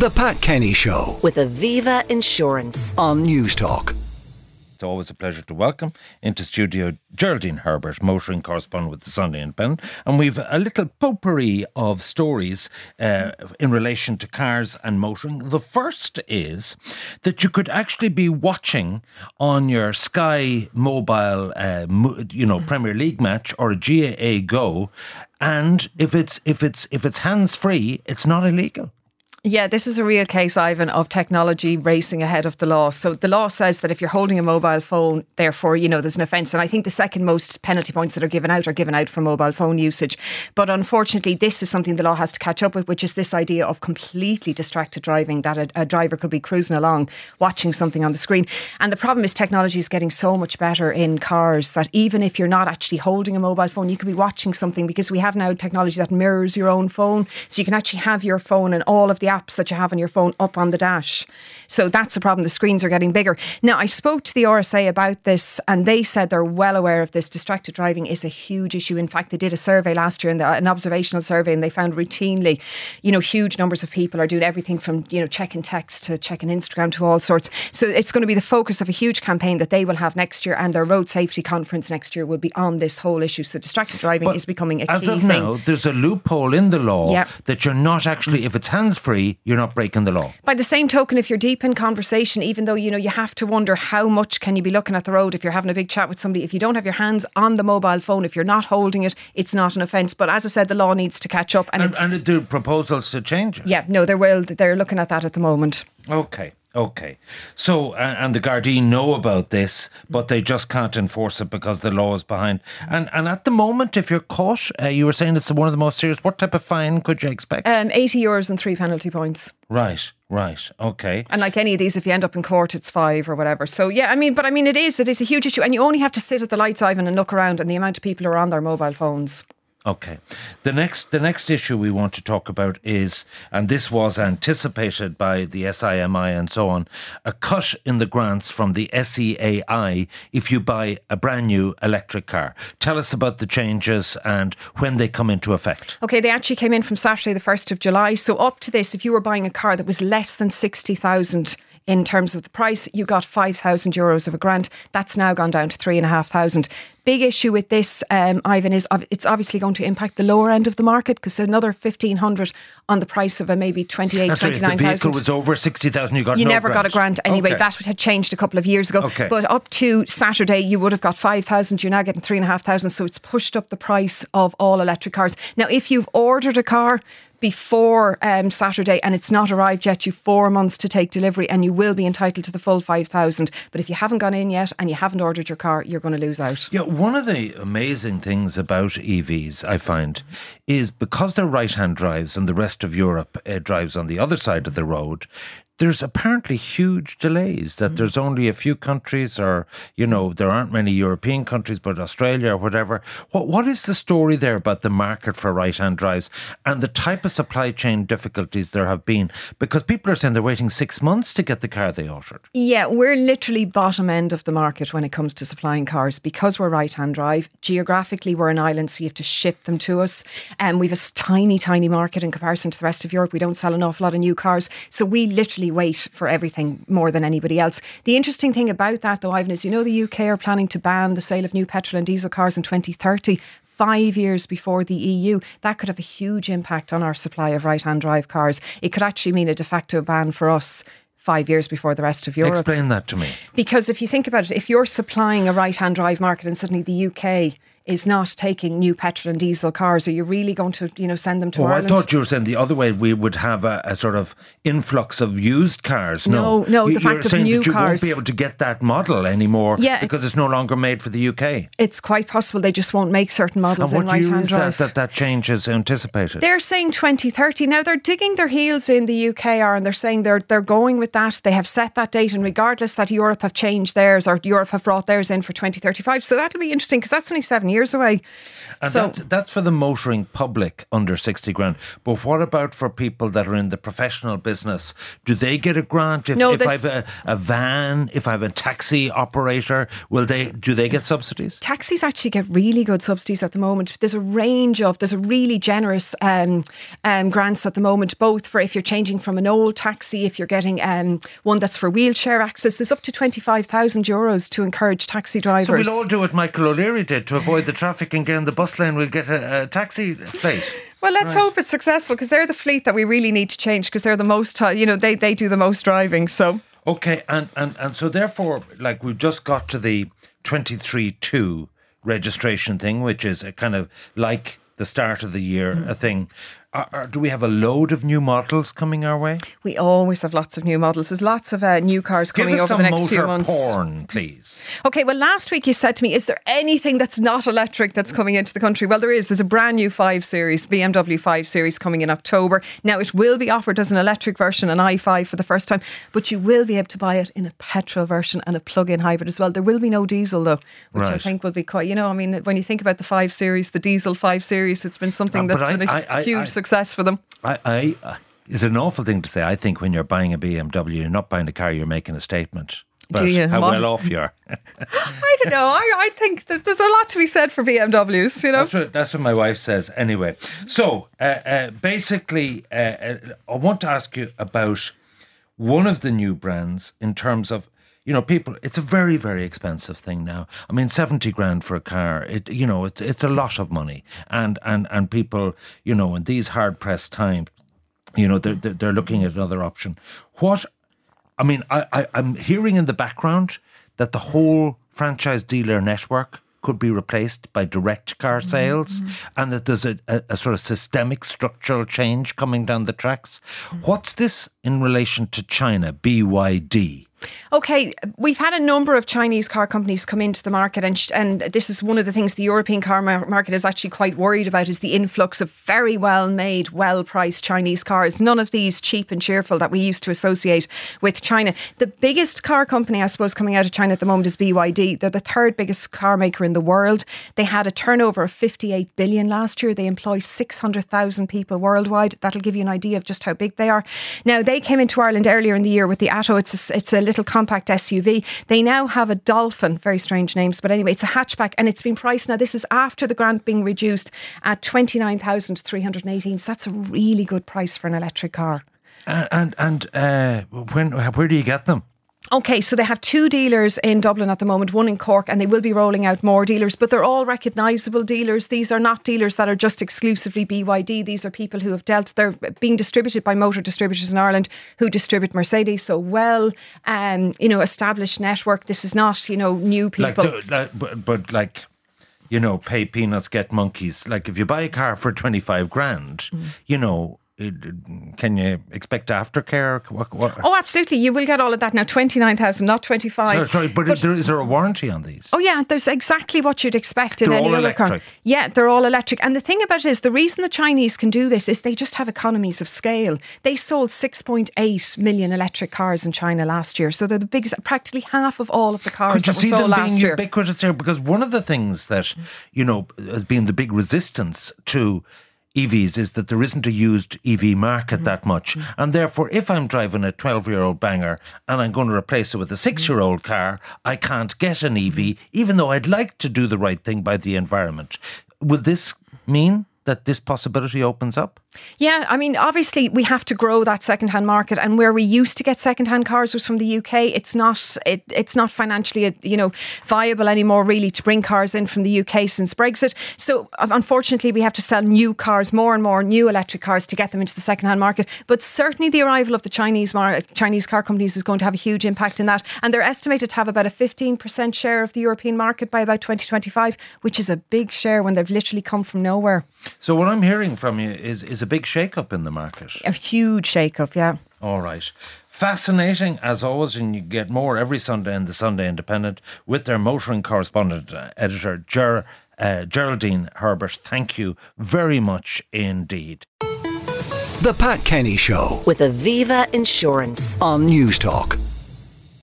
The Pat Kenny Show with Aviva Insurance. on Newstalk. It's always a pleasure to welcome into studio Geraldine Herbert, motoring correspondent with the Sunday Independent. And we've a little potpourri of stories uh, in relation to cars and motoring. The first is that you could actually be watching on your Sky mobile, uh, you know, Premier League match or a GAA Go, and if it's if it's if it's hands free, it's not illegal. Yeah, this is a real case, Ivan, of technology racing ahead of the law. So the law says that if you're holding a mobile phone, therefore, you know, there's an offence. And I think the second most penalty points that are given out are given out for mobile phone usage. But unfortunately, this is something the law has to catch up with, which is this idea of completely distracted driving, that a, a driver could be cruising along, watching something on the screen. And the problem is technology is getting so much better in cars that even if you're not actually holding a mobile phone, you could be watching something because we have now technology that mirrors your own phone. So you can actually have your phone and all of the apps that you have on your phone up on the dash. So that's the problem. The screens are getting bigger. Now, I spoke to the RSA about this and they said they're well aware of this. Distracted driving is a huge issue. In fact, they did a survey last year, and an observational survey, and they found routinely, you know, huge numbers of people are doing everything from, you know, checking text to checking Instagram to all sorts. So it's going to be the focus of a huge campaign that they will have next year, and their road safety conference next year will be on this whole issue. So distracted driving But is becoming a As key of thing. now, there's a loophole in the law Yep. that you're not actually, if it's hands free, you're not breaking the law. By the same token, if you're deep in conversation, even though you know you have to wonder how much can you be looking at the road if you're having a big chat with somebody, if you don't have your hands on the mobile phone, if you're not holding it, it's not an offence. But as I said, the law needs to catch up, and, And, it's and do proposals to change it. yeah, no, they will. They're looking at that at the moment. Okay. Okay. So, and the Gardaí know about this, but they just can't enforce it because the law is behind. And and at the moment, if you're caught, uh, you were saying it's one of the most serious. What type of fine could you expect? Um, 80 euros and three penalty points. right. Right. Okay. And like any of these, if you end up in court, it's five or whatever. So yeah, I mean, but I mean, it is it is a huge issue, and you only have to sit at the lights, Ivan, and look around, and the amount of people who are on their mobile phones. Okay. The next the next issue we want to talk about is and this was anticipated by the SIMI and so on, a cut in the grants from the SEAI if you buy a brand new electric car. Tell us about the changes and when they come into effect. Okay, they actually came in from Saturday, the 1st of July. So, up to this, if you were buying a car that was less than 60,000 in terms of the price, you got 5,000 euros of a grant. That's now gone down to 3,500. Big issue with this, um, Ivan, is it's obviously going to impact the lower end of the market because another 1,500 on the price of a maybe 28, That's right. If the vehicle 29,000 was over 60,000, you got you no never got a grant anyway. Okay. That had changed a couple of years ago. Okay. But up to Saturday, you would have got 5,000. You're now getting 3,500. So it's pushed up the price of all electric cars. Now, if you've ordered a car, before um, Saturday and it's not arrived yet, you've four months to take delivery and you will be entitled to the full 5,000. But if you haven't gone in yet and you haven't ordered your car, you're going to lose out. Yeah, one of the amazing things about EVs, I find, is because they're right hand drives and the rest of Europe uh, drives on the other side of the road, there's apparently huge delays. That there's mm. only a few countries, or, you know, mm. there aren't many European countries, but Australia or whatever. What, what is the story there about the market for right hand drives and the type of supply chain difficulties there have been? Because people are saying they're waiting six months to get the car they ordered. Yeah, we're literally bottom end of the market when it comes to supplying cars because we're right hand drive. Geographically, we're an island, so you have to ship them to us. And we've a tiny, tiny market in comparison to the rest of Europe. We don't sell an awful lot of new cars. So we literally wait for everything more than anybody else. The interesting thing about that, though, Ivan, is you know the UK are planning to ban the sale of new petrol and diesel cars in 2030, five years before the EU. That could have a huge impact on our supply of right hand drive cars. It could actually mean a de facto ban for us five years before the rest of Europe. Explain that to me. Because if you think about it, if you're supplying a right hand drive market and suddenly the UK is not taking new petrol and diesel cars, are you really going to, you know, send them to Oh, I Ireland? thought you were saying the other way we would have a, a sort of influx of used cars. No, No, no, the fact you're of new that you cars- won't be able to get that model anymore Yeah, because it's no longer made for the UK. it's quite possible they just won't make certain models And in right hand drive. that, that that change is anticipated? They're saying 2030. Now they're digging their heels in the UK are and they're saying they're they're going with that. They have set that date and regardless that Europe have changed theirs or Europe have brought theirs in for 2035. So that'll be interesting because that's only 7 years years away. And so that's, that's for the motoring public under 60 grand. But what about for people that are in the professional business? Do they get a grant? If, No, if I have a, a van, if I have a taxi operator, will they do they get subsidies? taxis actually get really good subsidies at the moment. There's a range of, there's a really generous um, um, grants at the moment, both for if you're changing from an old taxi, if you're getting um, one that's for wheelchair access. There's up to 25,000 euros to encourage taxi drivers. So we'll all do what Michael O'Leary did to avoid the traffic and get on the bus lane. We'll get a, a taxi plate. Well, let's hope it's successful because they're the fleet that we really need to change because they're the most, you know, they, they do the most driving. So Okay, and, and, and so therefore, like we've just got to the 23 2 registration thing, which is a kind of like the start of the year, Mm. a thing. Are, are, do we have a load of new models coming our way? we always have lots of new models. There's lots of uh, new cars Give coming over the next few months. porn, please. Okay, well, last week you said to me, is there anything that's not electric that's coming into the country? Well, there is. There's a brand new 5 Series, BMW 5 Series coming in October. Now, it will be offered as an electric version, an i5 for the first time, but you will be able to buy it in a petrol version and a plug in hybrid as well. There will be no diesel, though, which I think will be quite, you know, I mean, when you think about the 5 Series, the diesel 5 Series, it's been something Uh, that's I- been a I- huge I- success for them. I, I uh, it's an awful thing to say. I think when you're buying a BMW, you're not buying a car, you're making a statement. Do you? How Mon- well off you are. I don't know. I, I think that there's a lot to be said for BMWs, you know? That's what that's what my wife says. Anyway, so uh, uh, basically, uh, uh, I want to ask you about one of the new brands in terms of you know people. It's a very very expensive thing now. I mean, seventy grand for a car. It you know it's it's a lot of money, and and and people you know in these hard pressed times, you know they're they're they're looking at another option. What I mean, I, I, I'm hearing in the background that the whole franchise dealer network could be replaced by direct car mm-hmm. sales mm-hmm. and that there's a, a, a sort of systemic structural change coming down the tracks. Mm-hmm. What's this in relation to China, BYD? Okay, we've had a number of Chinese car companies come into the market, and sh- and this is one of the things the European car mar- market is actually quite worried about is the influx of very well made, well priced Chinese cars. None of these cheap and cheerful that we used to associate with China. The biggest car company, I suppose, coming out of China at the moment is BYD. They're the third biggest car maker in the world. They had a turnover of 58 billion last year. They employ 600,000 people worldwide. That'll give you an idea of just how big they are. Now they came into Ireland earlier in the year with the Atto. It's a, it's a little compact SUV. They now have a Dolphin, very strange names, but anyway, it's a hatchback and it's been priced now. This is after the grant being reduced at 29,318. So that's a really good price for an electric car. And and, uh, when where do you get them? Okay, so they have two dealers in Dublin at the moment, one in Cork, and they will be rolling out more dealers, but they're all recognisable dealers. These are not dealers that are just exclusively BYD. These are people who have dealt, they're being distributed by motor distributors in Ireland who distribute Mercedes. So well, um, you know, established network. This is not, you know, new Like, people. the, like but, but like you know, pay peanuts, get monkeys. Like if you buy a car for twenty five grand, Mm. you know, can you expect aftercare? What, what? Oh, absolutely. You will get all of that now. 29,000, not 25. Sorry, sorry, but, is, there, is there a warranty on these? Oh yeah, there's exactly what you'd expect in They're any other car. Yeah, they're all electric. And the thing about it is, the reason the Chinese can do this is they just have economies of scale. They sold 6.8 million electric cars in China last year, so they're the biggest. Practically half of all of the cars Could that were sold last year. ubiquitous there? Because one of the things that, you know, has been the big resistance to EVs is that there isn't a used EV market that mm-hmm. much. And therefore, if I'm driving a 12 year old banger and I'm going to replace it with a mm-hmm. six year old car, I can't get an EV, mm-hmm. even though I'd like to do the right thing by the environment. Would this mean that this possibility opens up? Yeah, I mean, obviously we have to grow that second-hand market, and where we used to get second-hand cars was from the UK. It's not, it, it's not financially, you know, viable anymore, really, to bring cars in from the UK since Brexit. So, unfortunately, we have to sell new cars, more and more new electric cars, to get them into the second-hand market. But certainly, the arrival of the Chinese mar- Chinese car companies is going to have a huge impact in that, and they're estimated to have about a 15% share of the European market by about 2025, which is a big share when they've literally come from nowhere. So, what I'm hearing from you is, is a big shake up in the market. A huge shake-up, yeah. All right. Fascinating as always, and you get more every Sunday in the Sunday Independent with their motoring correspondent uh, editor, Ger, uh, Geraldine Herbert. Thank you very much indeed. The Pat Kenny Show with Aviva Insurance. on Newstalk.